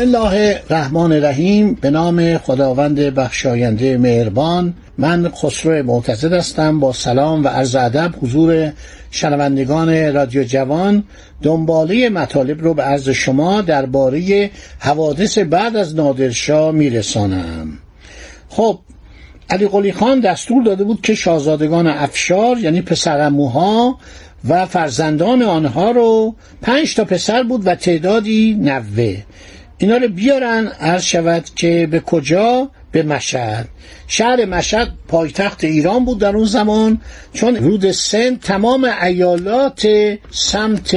بسم الله الرحمن الرحیم. به نام خداوند بخشاینده مهربان. من خسرو معتزد هستم. با سلام و عرض ادب حضور شنوندگان رادیو جوان. دنباله مطالب رو به عرض شما درباره حوادث بعد از نادرشاه میرسانم. خب علی قلی خان دستور داده بود که شاهزادگان افشار یعنی پسرموها و فرزندان آنها رو پنج تا پسر بود و تعدادی نوه. اینا رو بیارن عرض شود که به کجا؟ به مشهد. شهر مشهد پایتخت ایران بود در اون زمان چون رود سند تمام ایالات سمت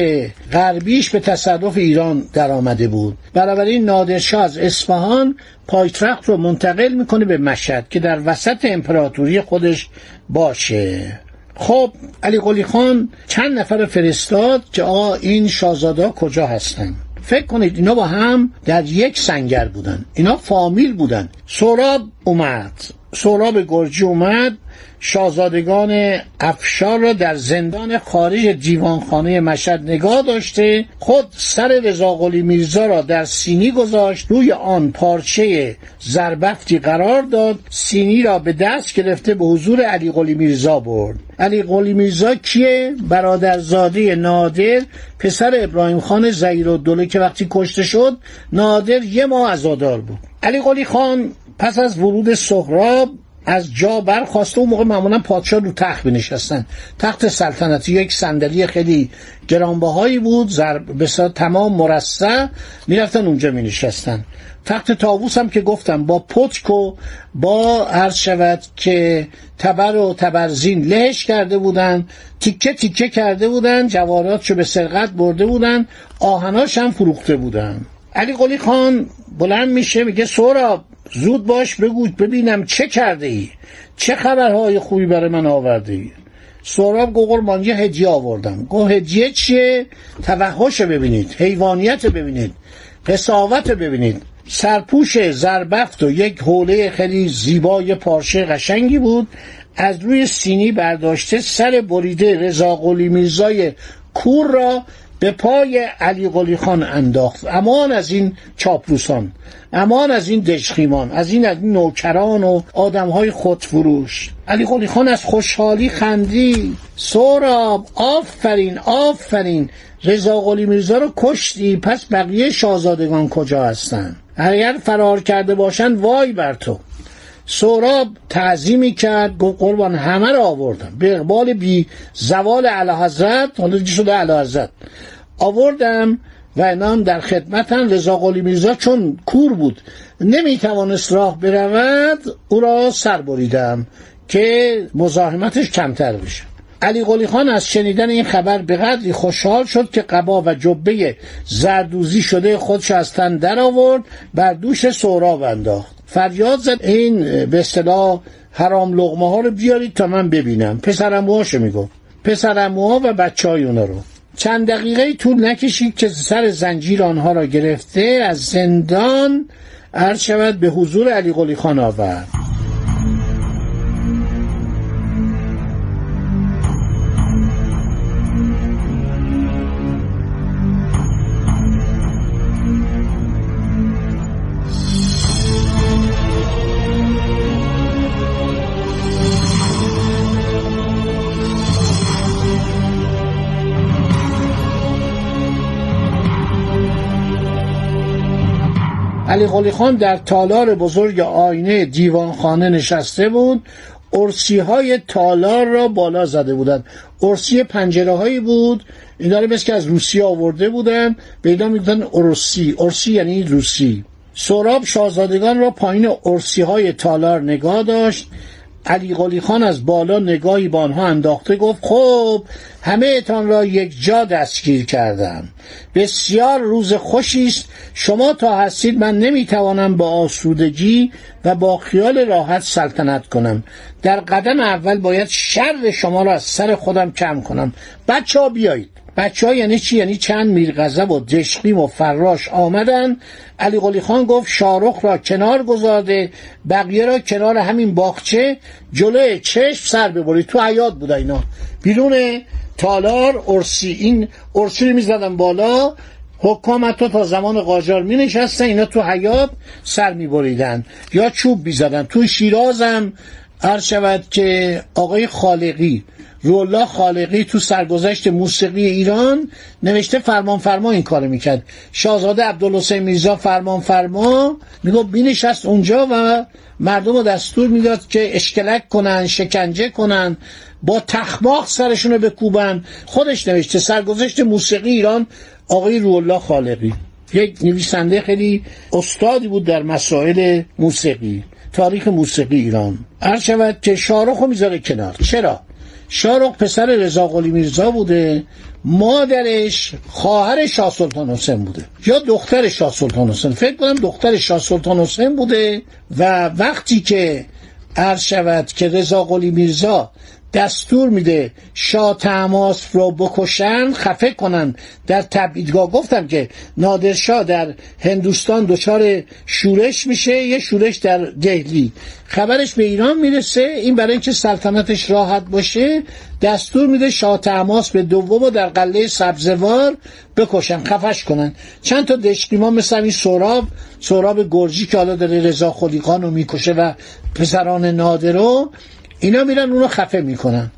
غربیش به تصرف ایران در آمده بود. بنابراین نادرشاه از اصفهان پایتخت رو منتقل می‌کنه به مشهد که در وسط امپراتوری خودش باشه. خب علی قلی خان چند نفر فرستاد که آقا این شاهزاده کجا هستن؟ فکر کنید اینا با هم در یک سنگر بودن. اینا فامیل بودن. سوراب اومد. سوراب گرجی اومد شاهزادگان افشار را در زندان خارج دیوانخانه مشهد نگاه داشته خود سر رضاقلی میرزا را در سینی گذاشت روی آن پارچه زربفتی قرار داد سینی را به دست گرفته به حضور علی قلی میرزا برد. علی قلی میرزا کیه؟ برادرزاده نادر پسر ابراهیم خان زهیر الدوله که وقتی کشته شد نادر یه ماه عزادار بود. علی قلی خان پس از ورود سهراب از جا برخواسته اون موقع معمولا پادشاه رو تخت بنشستن تخت سلطنتی یک صندلی خیلی گرانبهایی بود. بسیار تمام مرصع می‌رفتن اونجا می نشستن تخت تاووس هم که گفتم با پتک و با عرض شود که تبر و تبرزین لهش کرده بودن تیکه تیکه کرده بودن جواراتشو به سرقت برده بودن آهناش هم فروخته بودن علی قلی خان بلند میشه میگه سوراب زود باش بگو ببینم چه کرده ای چه خبرهای خوبی برای من آورده ای سوراب گو قربان یه هدیه آوردم. گو هدیه چیه؟ توحش ببینید حیوانیت ببینید قصاوت ببینید. سرپوش زربفت و یک حوله خیلی زیبای پارچه قشنگی بود. از روی سینی برداشته سر بریده رضا قلی میرزای کور را به پای علی قلی خان انداخت. امان از این چاپلوسان امان از این دشخیمان از این از این نوکران و آدم های خودفروش. علی قلی خان از خوشحالی خندی سوراب آفرین آفرین. رضا قلی میرزا رو کشتی. پس بقیه شاهزادگان کجا هستن؟ اگر فرار کرده باشن وای بر تو. سوراب تعظیمی کرد گفت قربان همه رو آوردم. به اقبال بی زوال اعلی حضرت حالا شده اعلی حضرت؟ آوردم و اینام در خدمتن رضا قلی میرزا چون کور بود نمی‌توانست راه برود او را سر بریدم که مزاحمتش کمتر بشه. علی قلی خان از شنیدن این خبر به قدری خوشحال شد که قبا و جبه زردوزی شده خودش از تن در آورد بر دوش سهراب انداخت. فریاد زد این به اصطلاح حرام لغمه ها رو بیارید تا من ببینم. پسرموهاشو می‌گفت. پسرموها و بچه های اونا رو. چند دقیقه طول نکشید که سر زنجیر آنها را گرفته از زندان عرض شود به حضور علی قلی خان آورد. علی قلی خان در تالار بزرگ آینه دیوانخانه نشسته بود. ارسی های تالار را بالا زده بودند. ارسی پنجره هایی بود. اینا رو مثل که از روسیه آورده بودن. به اینا می‌گفتن ارسی. ارسی یعنی روسی. سراب شاهزادگان را پایین ارسی های تالار نگاه داشت. علی قلی خان از بالا نگاهی به آنها انداخته گفت خب همه اتان را یک جا دستگیر کردم. بسیار روز خوشی است. شما تا هستید من نمی‌توانم با آسودگی و با خیال راحت سلطنت کنم. در قدم اول باید شر شما را از سر خودم کم کنم. بچه ها بیایید. بچه ها یعنی چی؟ یعنی چند میرغزب و دشقیم و فراش آمدن. علی قلی خان گفت شارخ را کنار گذارده بقیه را کنار همین باغچه جلوی چشم سر ببرید. تو حیات بود اینا. بیرون تالار ارسی. این ارسی رو می‌زدن بالا. حکام حتی تا زمان قاجار می نشستن اینا تو حیات سر می بریدن یا چوب بیزدن تو شیرازم هر شود که آقای خالقی رولا خالقی تو سرگذشت موسیقی ایران نوشته فرمان فرما این کارو می‌کرد. شاهزاده عبدالحسین میرزا فرمان فرما میگو بینشست اونجا و مردم رو دستور می‌داد که اشکلک کنن شکنجه کنن با تخماق سرشون رو بکوبن. خودش نوشته سرگذشت موسیقی ایران آقای رولا خالقی. یک نویسنده خیلی استادی بود در مسائل موسیقی. تاریخ موسیقی ایران. هر شود که شارخ رو می‌ذاره کنار. چرا؟ شارخ پسر رضا قلی میرزا بوده مادرش خواهر شاه سلطان حسین بوده یا دختر شاه سلطان حسین. فکر کنم دختر شاه سلطان حسین بوده و وقتی که عرض شود که رضا قلی میرزا دستور میده شاه تماس رو بکشن خفه کنن. در تبعیدگاه گفتم که نادرشاه در هندوستان دچار شورش میشه یه شورش در دهلی. خبرش به ایران می‌رسه این برای اینکه سلطنتش راحت باشه. دستور میده شاه تماس به دوم در قله سبزوار بکشن خفش کنن. چند تا دشقیما مثل این سراب سراب گرجی که حالا داره رضا خلیقان رو می‌کشه و پسران نادرو اینا میرن اونو خفه می‌کنن.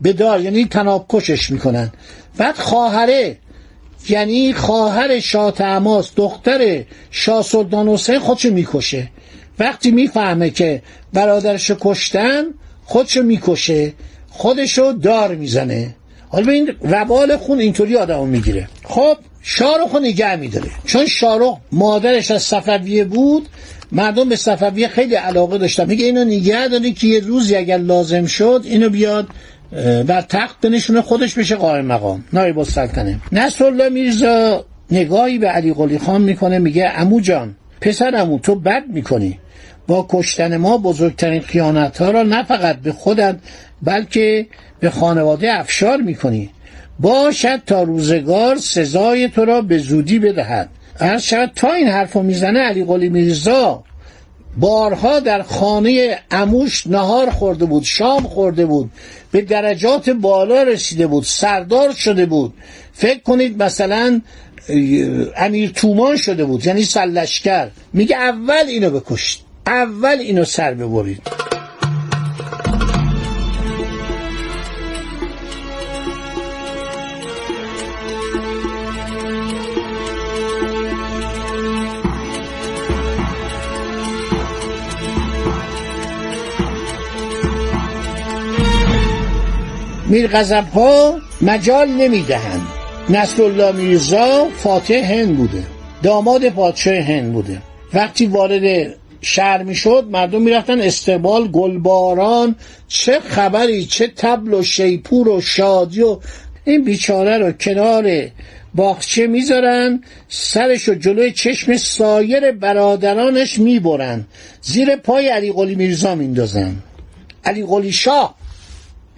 به دار یعنی تناب کشش می‌کنن. بعد خواهره یعنی خواهر شاه تماس دختر شاه سلطان حسین خودشو می‌کشه. وقتی می‌فهمه که برادرشو کشتن خودشو می‌کشه خودشو دار می‌زنه. حالا این وبال خون اینطوری آدمو می‌گیره. خب شارخ رو نگه میداره. چون شارخ مادرش از صفویه بود مردم به صفویه خیلی علاقه داشتن. میگه اینو نگه داری که یه روزی اگر لازم شد اینو بیاد بر تخت بنشونه خودش بشه قائم مقام. نایب السلطنه. نصرالله میرزا نگاهی به علی قلی خان می‌کنه میگه امو جان پسر امو تو بد می‌کنی. با کشتن ما بزرگترین خیانت ها را نه فقط به خودت بلکه به خانواده افشار می‌کنی. باشد تا روزگار سزای تو را به زودی بدهد. هر شاید تا این حرف رو می‌زنه علی قلی میرزا بارها در خانه اموش نهار خورده بود شام خورده بود به درجات بالا رسیده بود سردار شده بود. فکر کنید مثلا امیر تومان شده بود یعنی سلشکر میگه اول اینو بکشید اول اینو سر ببرید. میرغضب ها مجال نمی‌دهند. نصرالله میرزا فاتح هند بوده. داماد پادشاه هند بوده. وقتی وارد شهر می‌شد مردم می‌رفتن استقبال گلباران. چه خبری چه تبل و شیپور و شادی و این بیچاره رو کنار باغچه می‌ذارن سرش و جلوی چشم سایر برادرانش می‌برن. زیر پای علی قلی میرزا میندازن علی قلی شاه.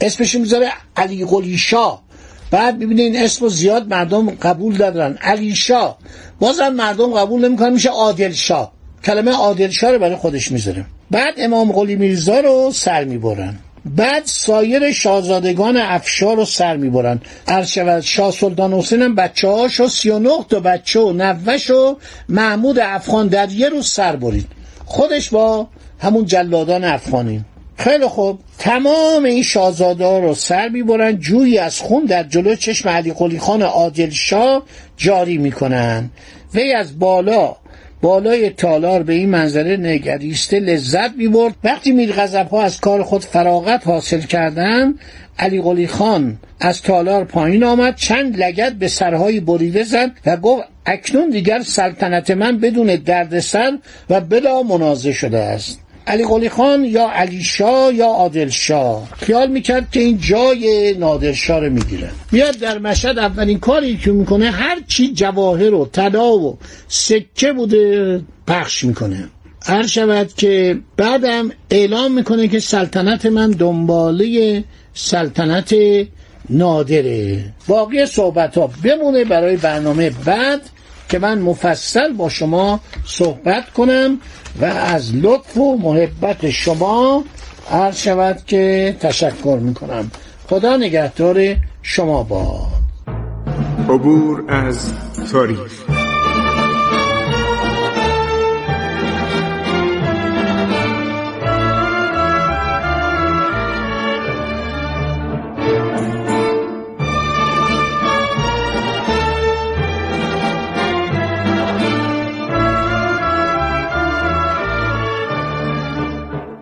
اسمش می‌ذاره علی قلی شاه. بعد می‌بینه این اسم زیاد مردم قبول دادن علی شاه. بازم مردم قبول نمی‌کنن میشه عادل شاه. کلمه عادل شاه رو برای خودش می‌ذاره بعد امام قلی میرزا رو سر می‌برن. بعد سایر شاهزادگان افشار رو سر می‌برن. شود شاه سلطان حسین هم بچه هاشو سی و نه تا بچه و نوش و محمود افغان در یه روز سر برید. خودش با همون جلادان افغانی. خیلی خوب. تمام این شاهزاده رو سر می‌برن جویی از خون در جلو چشم علی قلی خان عادل شاه جاری می‌کنن. وی از بالا بالای تالار به این منظره نگریسته لذت می‌برد. وقتی میر ها از کار خود فراغت حاصل کردن علی قلی خان از تالار پایین آمد چند لگت به سرهای بریده زد و گفت اکنون دیگر سلطنت من بدون دردسر و بلا منازه شده است. علی قلی خان یا علی شاه یا عادل شاه. خیال می‌کرد که این جای نادر شاه رو می‌گیره. میاد در مشهد اولین کاری که می‌کنه هر چی جواهر و طلا و سکه بوده پخش می‌کنه. هر شود که بعدم اعلام می‌کنه که سلطنت من دنباله سلطنت نادره. باقی صحبت ها بمونه برای برنامه بعد. که من مفصل با شما صحبت کنم و از لطف و محبت شما عرض شود که تشکر می‌کنم. خدا نگهدار شما با عبور از تاریخ.